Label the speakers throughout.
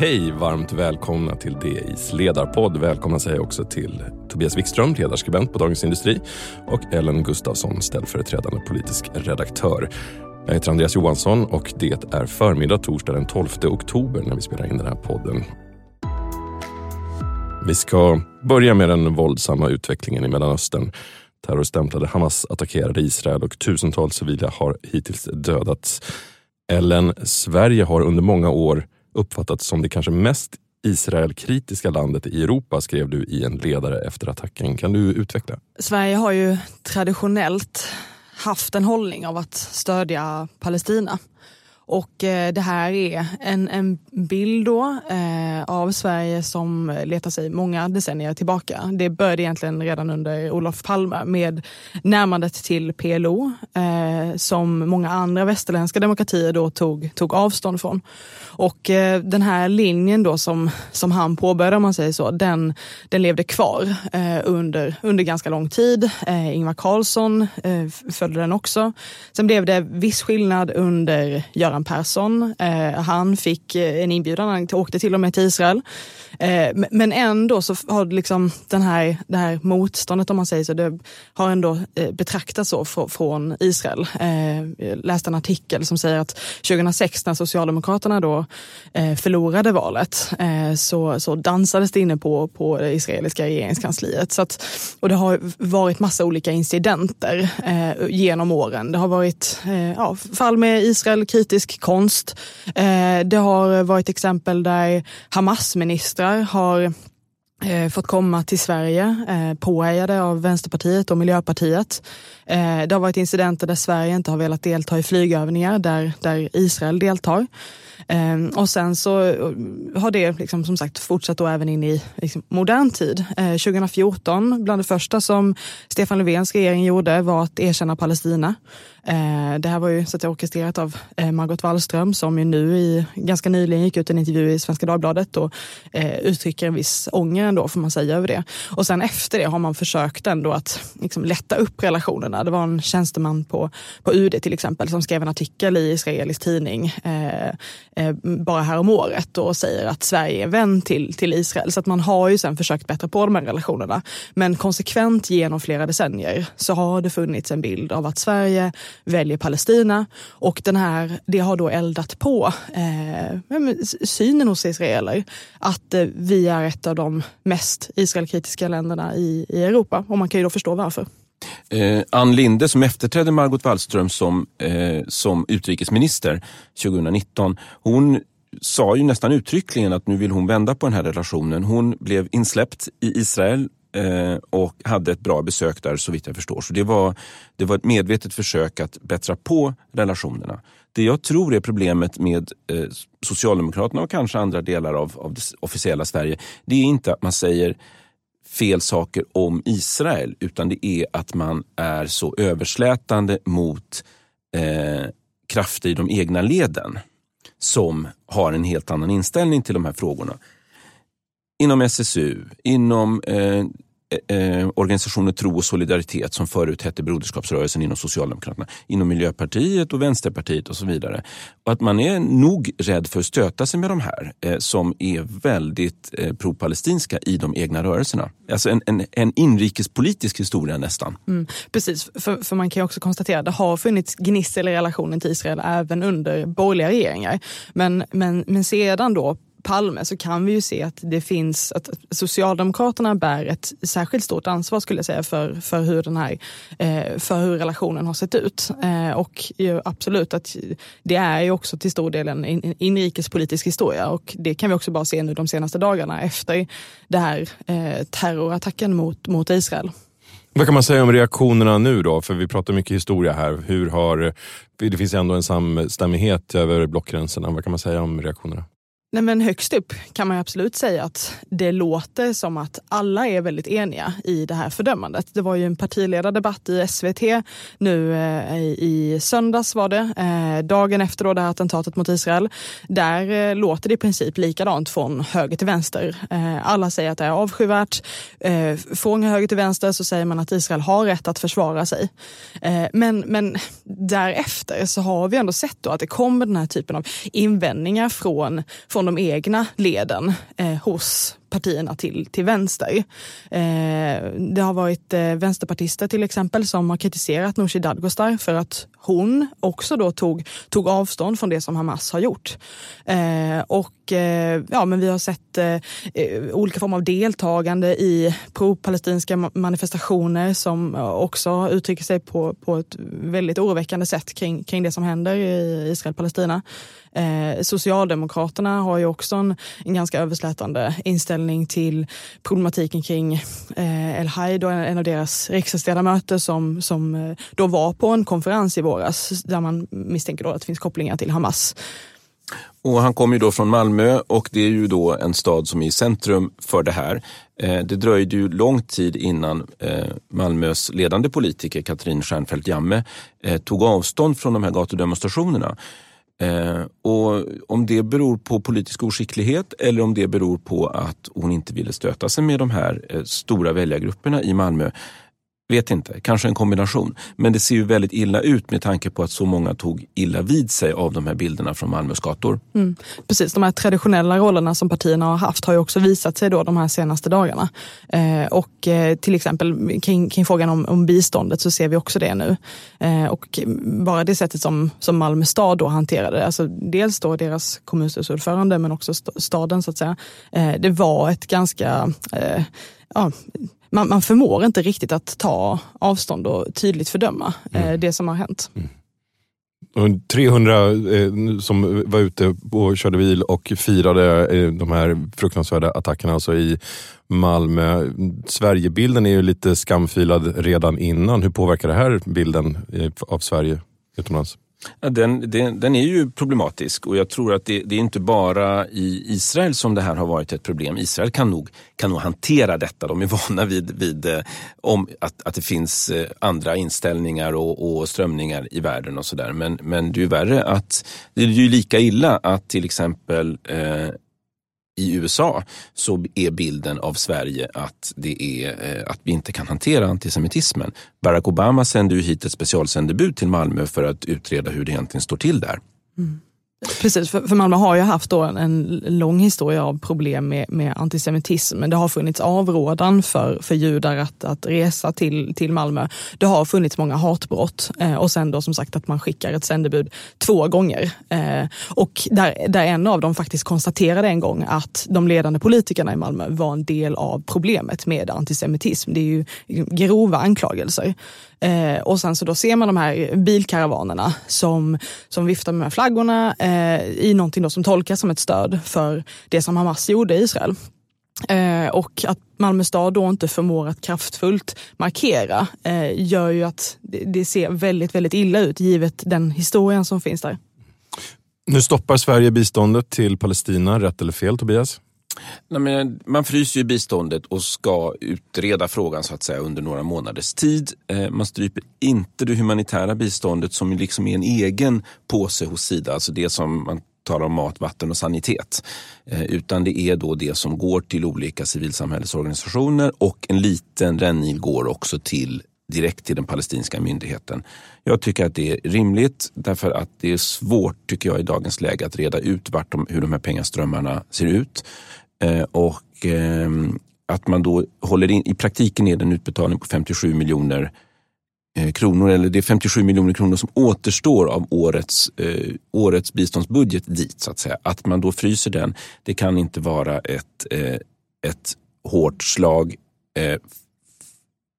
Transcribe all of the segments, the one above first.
Speaker 1: Hej, varmt välkomna till DIs ledarpodd. Välkomna säger jag också till Tobias Wikström, ledarskribent på Dagens Industri och Ellen Gustafsson, ställföreträdande politisk redaktör. Jag heter Andreas Johansson och det är förmiddag torsdag den 12 oktober när vi spelar in den här podden. Vi ska börja med den våldsamma utvecklingen i Mellanöstern. Terrorstämplade Hamas attackerade Israel och tusentals civila har hittills dödats. Ellen, Sverige har under många år uppfattats som det kanske mest Israelkritiska landet i Europa skrev du i en ledare efter attacken. Kan du utveckla?
Speaker 2: Sverige har ju traditionellt haft en hållning av att stödja Palestina. Och eh, det här är en, en bild då, eh, av Sverige som letar sig många decennier tillbaka. Det började egentligen redan under Olof Palme med närmandet till PLO eh, som många andra västerländska demokratier då tog, tog avstånd från. Och eh, den här linjen då som, som han påbörjade, om man säger så, den, den levde kvar eh, under, under ganska lång tid. Eh, Ingvar Carlsson eh, följde den också. Sen blev det viss skillnad under Göran Göran Persson. Eh, han fick eh, en inbjudan, han åkte till och med till Israel. Eh, men ändå så har liksom den här, det här motståndet, om man säger så, det har ändå eh, betraktats så från Israel. Eh, jag läste en artikel som säger att 2006 när Socialdemokraterna då eh, förlorade valet eh, så, så dansades det inne på, på det israeliska regeringskansliet. Så att, och det har varit massa olika incidenter genom åren. Det har varit ja, fall med Israel kritisk politisk konst. Eh, det har varit exempel där Hamas-ministrar har eh, fått komma till Sverige eh, påhejade av Vänsterpartiet och Miljöpartiet. Det har varit incidenter där Sverige inte har velat delta i flygövningar där, där Israel deltar. Och sen så har det liksom, som sagt fortsatt då även in i liksom, modern tid. 2014, bland det första som Stefan Löfvens regering gjorde var att erkänna Palestina. Eh, det här var ju så att säga, orkestrerat av eh, Margot Wallström som ju nu i, ganska nyligen gick ut en intervju i Svenska Dagbladet och eh, uttrycker en viss ånger ändå får man säga över det. Och sen efter det har man försökt ändå att liksom, lätta upp relationerna. Det var en tjänsteman på, på UD till exempel som skrev en artikel i israelisk tidning eh, eh, bara här om året och säger att Sverige är vän till, till Israel. Så att man har ju sen försökt bättra på de här relationerna. Men konsekvent genom flera decennier så har det funnits en bild av att Sverige väljer Palestina. Och den här, det har då eldat på eh, synen hos israeler att eh, vi är ett av de mest Israelkritiska länderna i, i Europa. Och man kan ju då förstå varför.
Speaker 3: Eh, Ann Linde som efterträdde Margot Wallström som, eh, som utrikesminister 2019, hon sa ju nästan uttryckligen att nu vill hon vända på den här relationen. Hon blev insläppt i Israel Eh, och hade ett bra besök där så vitt jag förstår. Så det var, det var ett medvetet försök att bättra på relationerna. Det jag tror är problemet med eh, Socialdemokraterna och kanske andra delar av, av det officiella Sverige, det är inte att man säger fel saker om Israel, utan det är att man är så överslätande mot eh, krafter i de egna leden som har en helt annan inställning till de här frågorna inom SSU, inom eh, Eh, organisationen Tro och solidaritet som förut hette Broderskapsrörelsen inom Socialdemokraterna, inom Miljöpartiet och Vänsterpartiet och så vidare. Och att man är nog rädd för att stöta sig med de här eh, som är väldigt eh, pro-palestinska i de egna rörelserna. Alltså en, en, en inrikespolitisk historia nästan.
Speaker 2: Mm, precis, för, för man kan ju också konstatera att det har funnits gnissel i relationen till Israel även under borgerliga regeringar. Men, men, men sedan då Palme så kan vi ju se att det finns, att Socialdemokraterna bär ett särskilt stort ansvar skulle jag säga för, för, hur, den här, eh, för hur relationen har sett ut. Eh, och absolut att det är ju också till stor del en inrikespolitisk historia och det kan vi också bara se nu de senaste dagarna efter det här eh, terrorattacken mot, mot Israel.
Speaker 1: Vad kan man säga om reaktionerna nu då? För vi pratar mycket historia här. Hur har, det finns ändå en samstämmighet över blockgränserna. Vad kan man säga om reaktionerna?
Speaker 2: Nej, men högst upp kan man absolut säga att det låter som att alla är väldigt eniga i det här fördömandet. Det var ju en partiledardebatt i SVT nu eh, i söndags var det, eh, dagen efter då det här attentatet mot Israel. Där eh, låter det i princip likadant från höger till vänster. Eh, alla säger att det är avskyvärt. Eh, från höger till vänster så säger man att Israel har rätt att försvara sig. Eh, men, men därefter så har vi ändå sett då att det kommer den här typen av invändningar från från de egna leden eh, hos partierna till, till vänster. Eh, det har varit eh, vänsterpartister till exempel som har kritiserat Nooshi Dadgostar för att hon också då tog, tog avstånd från det som Hamas har gjort. Eh, och eh, ja, men vi har sett eh, eh olika former av deltagande i pro-palestinska manifestationer som eh, också uttrycker sig på, på ett väldigt oroväckande sätt kring, kring det som händer i Israel-Palestina. Eh, Socialdemokraterna har ju också en, en ganska överslätande inställning till problematiken kring eh, El Haid och en av deras riksdagsledamöter som, som eh, då var på en konferens i våras där man misstänker då att det finns kopplingar till Hamas.
Speaker 3: Och han kommer ju då från Malmö och det är ju då en stad som är i centrum för det här. Eh, det dröjde ju lång tid innan eh, Malmös ledande politiker Katrin Stjernfeldt Jamme tog avstånd från de här gatudemonstrationerna. Eh, och om det beror på politisk oskicklighet eller om det beror på att hon inte ville stöta sig med de här eh, stora väljargrupperna i Malmö, Vet inte, kanske en kombination. Men det ser ju väldigt illa ut med tanke på att så många tog illa vid sig av de här bilderna från Malmös gator.
Speaker 2: Mm. Precis, de här traditionella rollerna som partierna har haft har ju också visat sig då de här senaste dagarna. Eh, och eh, till exempel kring, kring frågan om, om, biståndet så ser vi också det nu. Eh, och bara det sättet som, som Malmö stad då hanterade alltså dels då deras kommunstyrelseordförande men också staden så att säga. Eh, det var ett ganska eh, ja, man, man förmår inte riktigt att ta avstånd och tydligt fördöma eh, mm. det som har hänt. Mm.
Speaker 1: 300 eh, som var ute och körde bil och firade eh, de här fruktansvärda attackerna alltså i Malmö. Sverigebilden är ju lite skamfilad redan innan. Hur påverkar det här bilden eh, av Sverige utomlands?
Speaker 3: Den, den, den, är ju problematisk och jag tror att det, det, är inte bara i Israel som det här har varit ett problem. Israel kan nog, kan nog hantera detta. De är vana vid, vid eh, om, att, att det finns eh, andra inställningar och, och strömningar i världen och sådär. Men, men det är ju värre att, det är ju lika illa att till exempel eh, i USA så är bilden av Sverige att, det är, eh, att vi inte kan hantera antisemitismen. Barack Obama sände ju hit ett specialsändebud till Malmö för att utreda hur det egentligen står till där.
Speaker 2: Mm. Precis, för, för Malmö har ju haft då en, en lång historia av problem med, med antisemitism. Det har funnits avrådan för, för judar att, att resa till, till Malmö. Det har funnits många hatbrott eh, och sen då som sagt att man skickar ett sändebud två gånger. Eh, och där, där en av dem faktiskt konstaterade en gång att de ledande politikerna i Malmö var en del av problemet med antisemitism. Det är ju grova anklagelser. Eh, och sen så då ser man de här bilkaravanerna som, som viftar med flaggorna eh, i någonting då som tolkas som ett stöd för det som Hamas gjorde i Israel. Eh, och att Malmö stad då inte förmår att kraftfullt markera eh, gör ju att det, det, ser väldigt, väldigt illa ut givet den historien som finns där.
Speaker 1: Nu stoppar Sverige biståndet till Palestina, rätt eller fel Tobias?
Speaker 3: Nej, men man fryser ju biståndet och ska utreda frågan så att säga under några månaders tid. Eh, man stryper inte det humanitära biståndet som liksom är en egen påse hos Sida, alltså det som man talar om mat, vatten och sanitet. Eh, utan det är då det som går till olika civilsamhällesorganisationer och en liten rännil går också till direkt till den palestinska myndigheten. Jag tycker att det är rimligt därför att det är svårt tycker jag i dagens läge att reda ut vart de, hur de här pengaströmmarna ser ut. Eh, och ehm, att man då håller in, i praktiken är det en utbetalning på 57 miljoner eh, kronor, eller det är 57 miljoner kronor som återstår av årets, eh, årets biståndsbudget dit. så Att säga. Att man då fryser den, det kan inte vara ett, eh, ett hårt slag eh,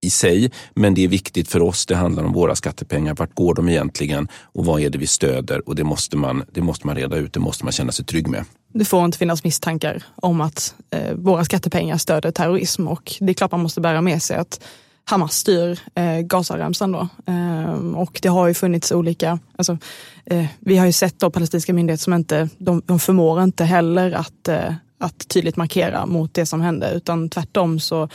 Speaker 3: i sig, men det är viktigt för oss. Det handlar om våra skattepengar. Vart går de egentligen och vad är det vi stöder? Och det måste man, det måste man reda ut. Det måste man känna sig trygg med.
Speaker 2: Det får inte finnas misstankar om att eh, våra skattepengar stöder terrorism och det är klart man måste bära med sig att Hamas styr eh, Gazaremsan då. Eh, och det har ju funnits olika, alltså, eh, vi har ju sett då palestinska myndigheter som inte, de, de förmår inte heller att eh, att tydligt markera mot det som hände utan tvärtom så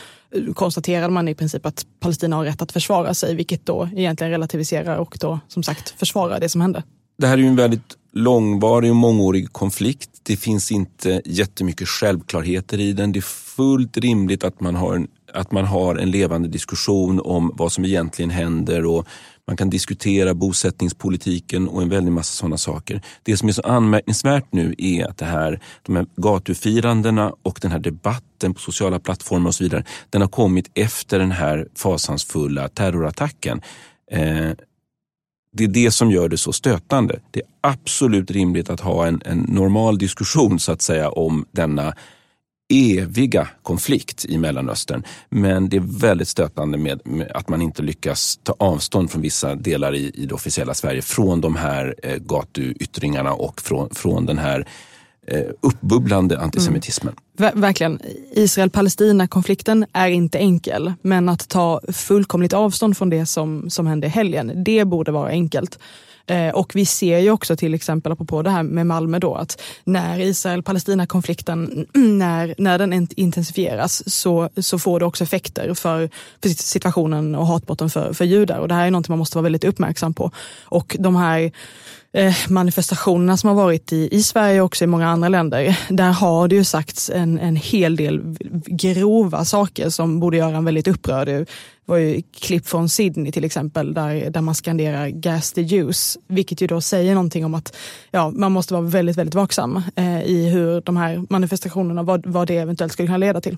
Speaker 2: konstaterade man i princip att Palestina har rätt att försvara sig vilket då egentligen relativiserar och då som sagt försvarar det som hände.
Speaker 3: Det här är ju en väldigt långvarig och mångårig konflikt. Det finns inte jättemycket självklarheter i den. Det är fullt rimligt att man har en att man har en levande diskussion om vad som egentligen händer och man kan diskutera bosättningspolitiken och en väldig massa sådana saker. Det som är så anmärkningsvärt nu är att det här, de här gatufirandena och den här debatten på sociala plattformar och så vidare, den har kommit efter den här fasansfulla terrorattacken. Eh, det är det som gör det så stötande. Det är absolut rimligt att ha en, en normal diskussion så att säga om denna eviga konflikt i Mellanöstern. Men det är väldigt stötande med, med, att man inte lyckas ta avstånd från vissa delar i, i det officiella Sverige från de här eh, gatuyttringarna och från, från den här eh, uppbubblande antisemitismen.
Speaker 2: Mm verkligen. Israel-Palestina-konflikten är inte enkel, men att ta fullkomligt avstånd från det som, som hände i helgen, det borde vara enkelt. Eh, och vi ser ju också till exempel, apropå det här med Malmö då, att när Israel-Palestina-konflikten, när, när den intensifieras så, så får det också effekter för, för situationen och hatbrotten för, för judar. Och det här är något man måste vara väldigt uppmärksam på. Och de här eh, manifestationerna som har varit i, i Sverige och också i många andra länder, där har det ju sagts en, en hel del grova saker som borde göra en väldigt upprörd Det var ju klipp från Sydney till exempel där, där man skanderar gas the juice, vilket ju då säger någonting om att ja, man måste vara väldigt, väldigt vaksam eh, i hur de här manifestationerna, vad, vad det eventuellt skulle kunna leda till.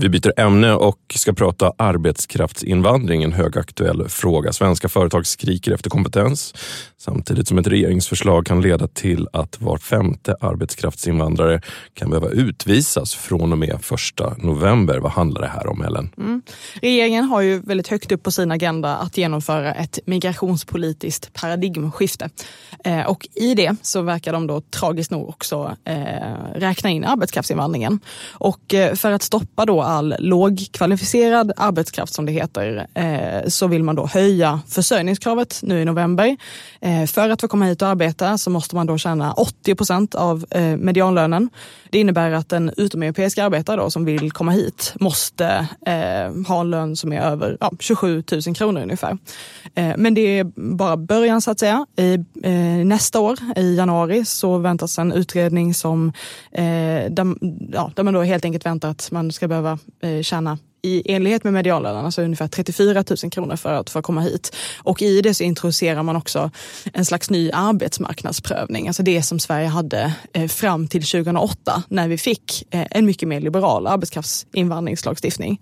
Speaker 1: Vi byter ämne och ska prata arbetskraftsinvandring, en högaktuell fråga. Svenska företag skriker efter kompetens samtidigt som ett regeringsförslag kan leda till att var femte arbetskraftsinvandrare kan behöva utvisas från och med första november. Vad handlar det här om, Ellen? Mm.
Speaker 2: Regeringen har ju väldigt högt upp på sin agenda att genomföra ett migrationspolitiskt paradigmskifte. Eh, och i det så verkar de då tragiskt nog också eh, räkna in arbetskraftsinvandringen. Och eh, för att stoppa då all lågkvalificerad arbetskraft som det heter, eh, så vill man då höja försörjningskravet nu i november. Eh, för att få komma hit och arbeta så måste man då tjäna 80 procent av eh, medianlönen. Det innebär att en utomeuropeisk arbetare då, som vill komma hit måste eh, ha en lön som är över ja, 27 000 kronor ungefär. Eh, men det är bara början så att säga. I, eh, nästa år, i januari, så väntas en utredning som där, ja, där man då helt enkelt väntar att man ska behöva eh, tjäna i enlighet med medianlönen, alltså ungefär 34 000 kronor för att få komma hit. Och i det så introducerar man också en slags ny arbetsmarknadsprövning, alltså det som Sverige hade eh, fram till 2008 när vi fick eh, en mycket mer liberal arbetskraftsinvandringslagstiftning.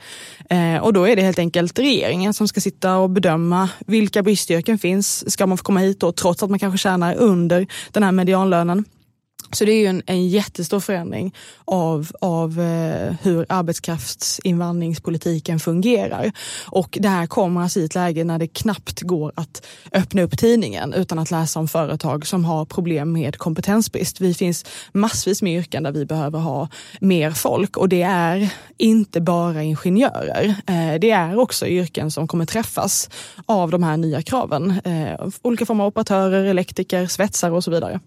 Speaker 2: Eh, och då är det helt enkelt regeringen som ska sitta och bedöma vilka bristyrken finns. Ska man få komma hit då trots att man kanske tjänar under den här medianlönen? Så det är ju en, en jättestor förändring av, av eh, hur arbetskraftsinvandringspolitiken fungerar. Och det här kommer alltså i ett läge när det knappt går att öppna upp tidningen utan att läsa om företag som har problem med kompetensbrist. Vi finns massvis med yrken där vi behöver ha mer folk och det är inte bara ingenjörer. Eh, det är också yrken som kommer träffas av de här nya kraven. Eh, olika former av operatörer, elektriker, svetsare och så vidare.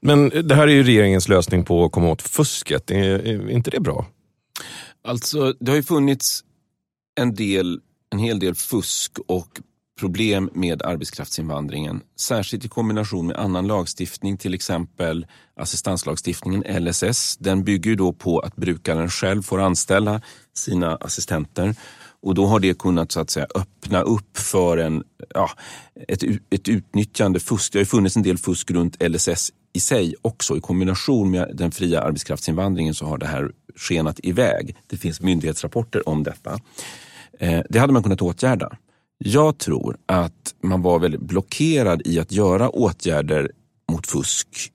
Speaker 1: Men det här är ju regeringens lösning på att komma åt fusket. Är, är inte det bra?
Speaker 3: Alltså, det har ju funnits en, del, en hel del fusk och problem med arbetskraftsinvandringen. Särskilt i kombination med annan lagstiftning, till exempel assistanslagstiftningen LSS. Den bygger ju då på att brukaren själv får anställa sina assistenter. Och då har det kunnat så att säga öppna upp för en, ja, ett, ett utnyttjande fusk. Det har ju funnits en del fusk runt LSS i sig också. I kombination med den fria arbetskraftsinvandringen så har det här skenat iväg. Det finns myndighetsrapporter om detta. Eh, det hade man kunnat åtgärda. Jag tror att man var väldigt blockerad i att göra åtgärder mot fusk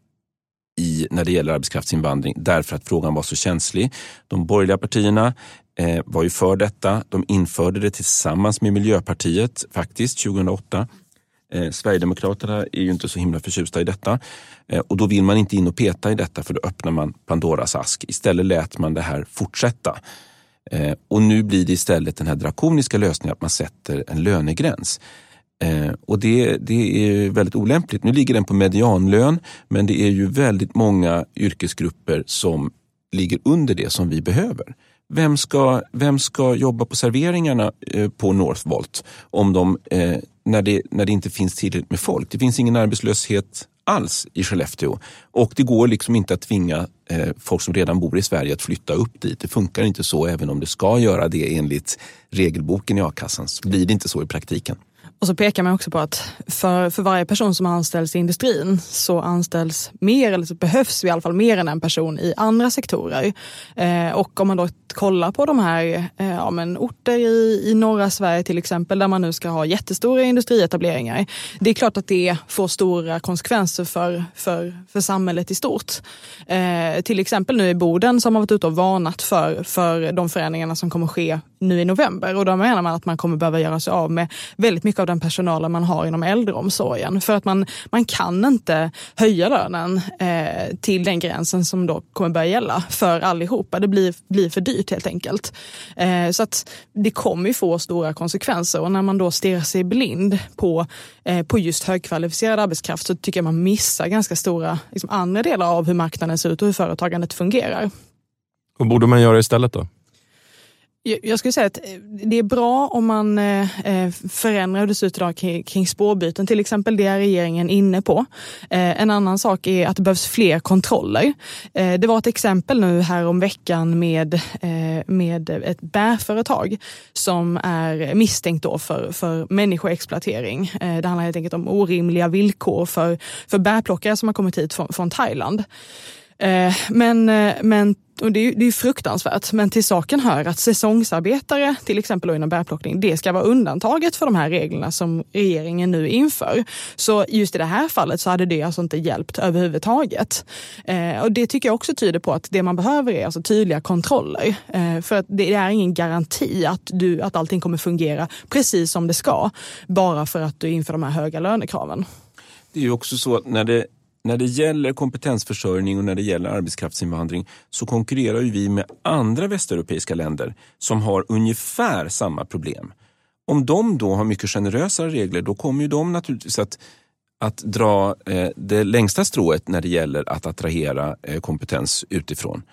Speaker 3: i, när det gäller arbetskraftsinvandring därför att frågan var så känslig. De borgerliga partierna Eh, var ju för detta. De införde det tillsammans med Miljöpartiet faktiskt 2008. Eh, Sverigedemokraterna är ju inte så himla förtjusta i detta eh, och då vill man inte in och peta i detta för då öppnar man Pandoras ask. Istället lät man det här fortsätta. Eh, och nu blir det istället den här drakoniska lösningen att man sätter en lönegräns. Eh, och det, det är väldigt olämpligt. Nu ligger den på medianlön, men det är ju väldigt många yrkesgrupper som ligger under det som vi behöver. Vem ska, vem ska jobba på serveringarna eh, på Northvolt om de, eh, när, det, när det inte finns tillräckligt med folk? Det finns ingen arbetslöshet alls i Skellefteå. Och det går liksom inte att tvinga eh, folk som redan bor i Sverige att flytta upp dit. Det funkar inte så, även om det ska göra det enligt regelboken i a-kassan. Så blir det inte så i praktiken.
Speaker 2: Och så pekar man också på att för, för varje person som anställs i industrin så anställs mer, eller så behövs i alla fall mer än en person i andra sektorer. Eh, och om man då kollar på de här eh, ja, men orter i, i norra Sverige till exempel där man nu ska ha jättestora industrietableringar. Det är klart att det får stora konsekvenser för, för, för samhället i stort. Eh, till exempel nu i Boden som har varit ute och varnat för, för de förändringarna som kommer ske nu i november och då menar man att man kommer behöva göra sig av med väldigt mycket av den personalen man har inom äldreomsorgen. För att man, man kan inte höja lönen eh, till den gränsen som då kommer börja gälla för allihopa. Det blir, blir för dyrt helt enkelt. Eh, så att det kommer ju få stora konsekvenser och när man då stirrar sig blind på, eh, på just högkvalificerad arbetskraft så tycker jag man missar ganska stora liksom, andra delar av hur marknaden ser ut och hur företagandet fungerar.
Speaker 1: Vad borde man göra istället då?
Speaker 2: Jag skulle säga att eh, det är bra om man eh, eh, förändrar hur det ser ut idag kring spårbyten till exempel. Det är regeringen inne på. En annan sak är att det behövs fler kontroller. Det var ett exempel nu här om veckan med, med ett bärföretag som är misstänkt då för, för människoexploatering. Det handlar helt enkelt om orimliga villkor för, för bärplockare som har kommit hit från, från Thailand. Eh, men, eh, men och det är, det är fruktansvärt, men till saken hör att säsongsarbetare, till exempel inom bärplockning, det ska vara undantaget för de här reglerna som regeringen nu inför. Så just i det här fallet så hade det alltså inte hjälpt överhuvudtaget. Eh, och det tycker jag också tyder på att det man behöver är alltså tydliga kontroller. Eh, för att det är ingen garanti att, du, att allting kommer fungera precis som det ska, bara för att du inför de här höga lönekraven.
Speaker 3: Det är ju också så att när det när det gäller kompetensförsörjning och när det gäller arbetskraftsinvandring så konkurrerar vi med andra västeuropeiska länder som har ungefär samma problem. Om de då har mycket generösare regler då kommer ju de naturligtvis att, att dra eh, det längsta strået när det gäller att attrahera eh, kompetens utifrån.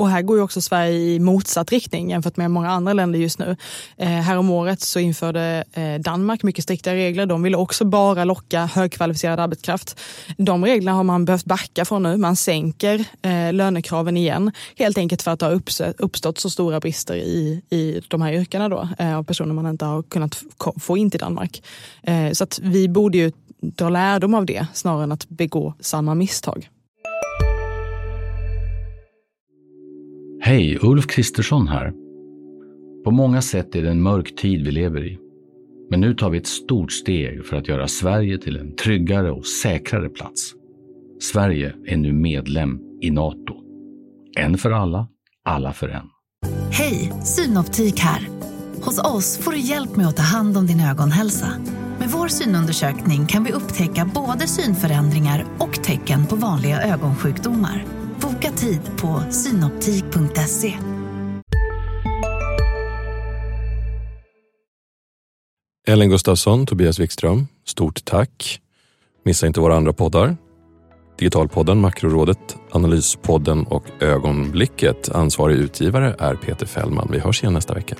Speaker 2: Och här går ju också Sverige i motsatt riktning jämfört med många andra länder just nu. Eh, häromåret så införde eh, Danmark mycket striktare regler. De ville också bara locka högkvalificerad arbetskraft. De reglerna har man behövt backa från nu. Man sänker eh, lönekraven igen. Helt enkelt för att det har uppstått så stora brister i, i de här yrkena då, eh, av personer man inte har kunnat få in till Danmark. Eh, så att vi borde ju dra lärdom av det snarare än att begå samma misstag.
Speaker 4: Hej, Ulf Kristersson här. På många sätt är det en mörk tid vi lever i. Men nu tar vi ett stort steg för att göra Sverige till en tryggare och säkrare plats. Sverige är nu medlem i Nato. En för alla, alla för en.
Speaker 5: Hej, Synoptik här. Hos oss får du hjälp med att ta hand om din ögonhälsa. Med vår synundersökning kan vi upptäcka både synförändringar och tecken på vanliga ögonsjukdomar. Boka tid på synoptik.se.
Speaker 1: Ellen Gustafsson, Tobias Wikström, stort tack. Missa inte våra andra poddar. Digitalpodden, Makrorådet, Analyspodden och Ögonblicket. Ansvarig utgivare är Peter Fällman. Vi hörs igen nästa vecka.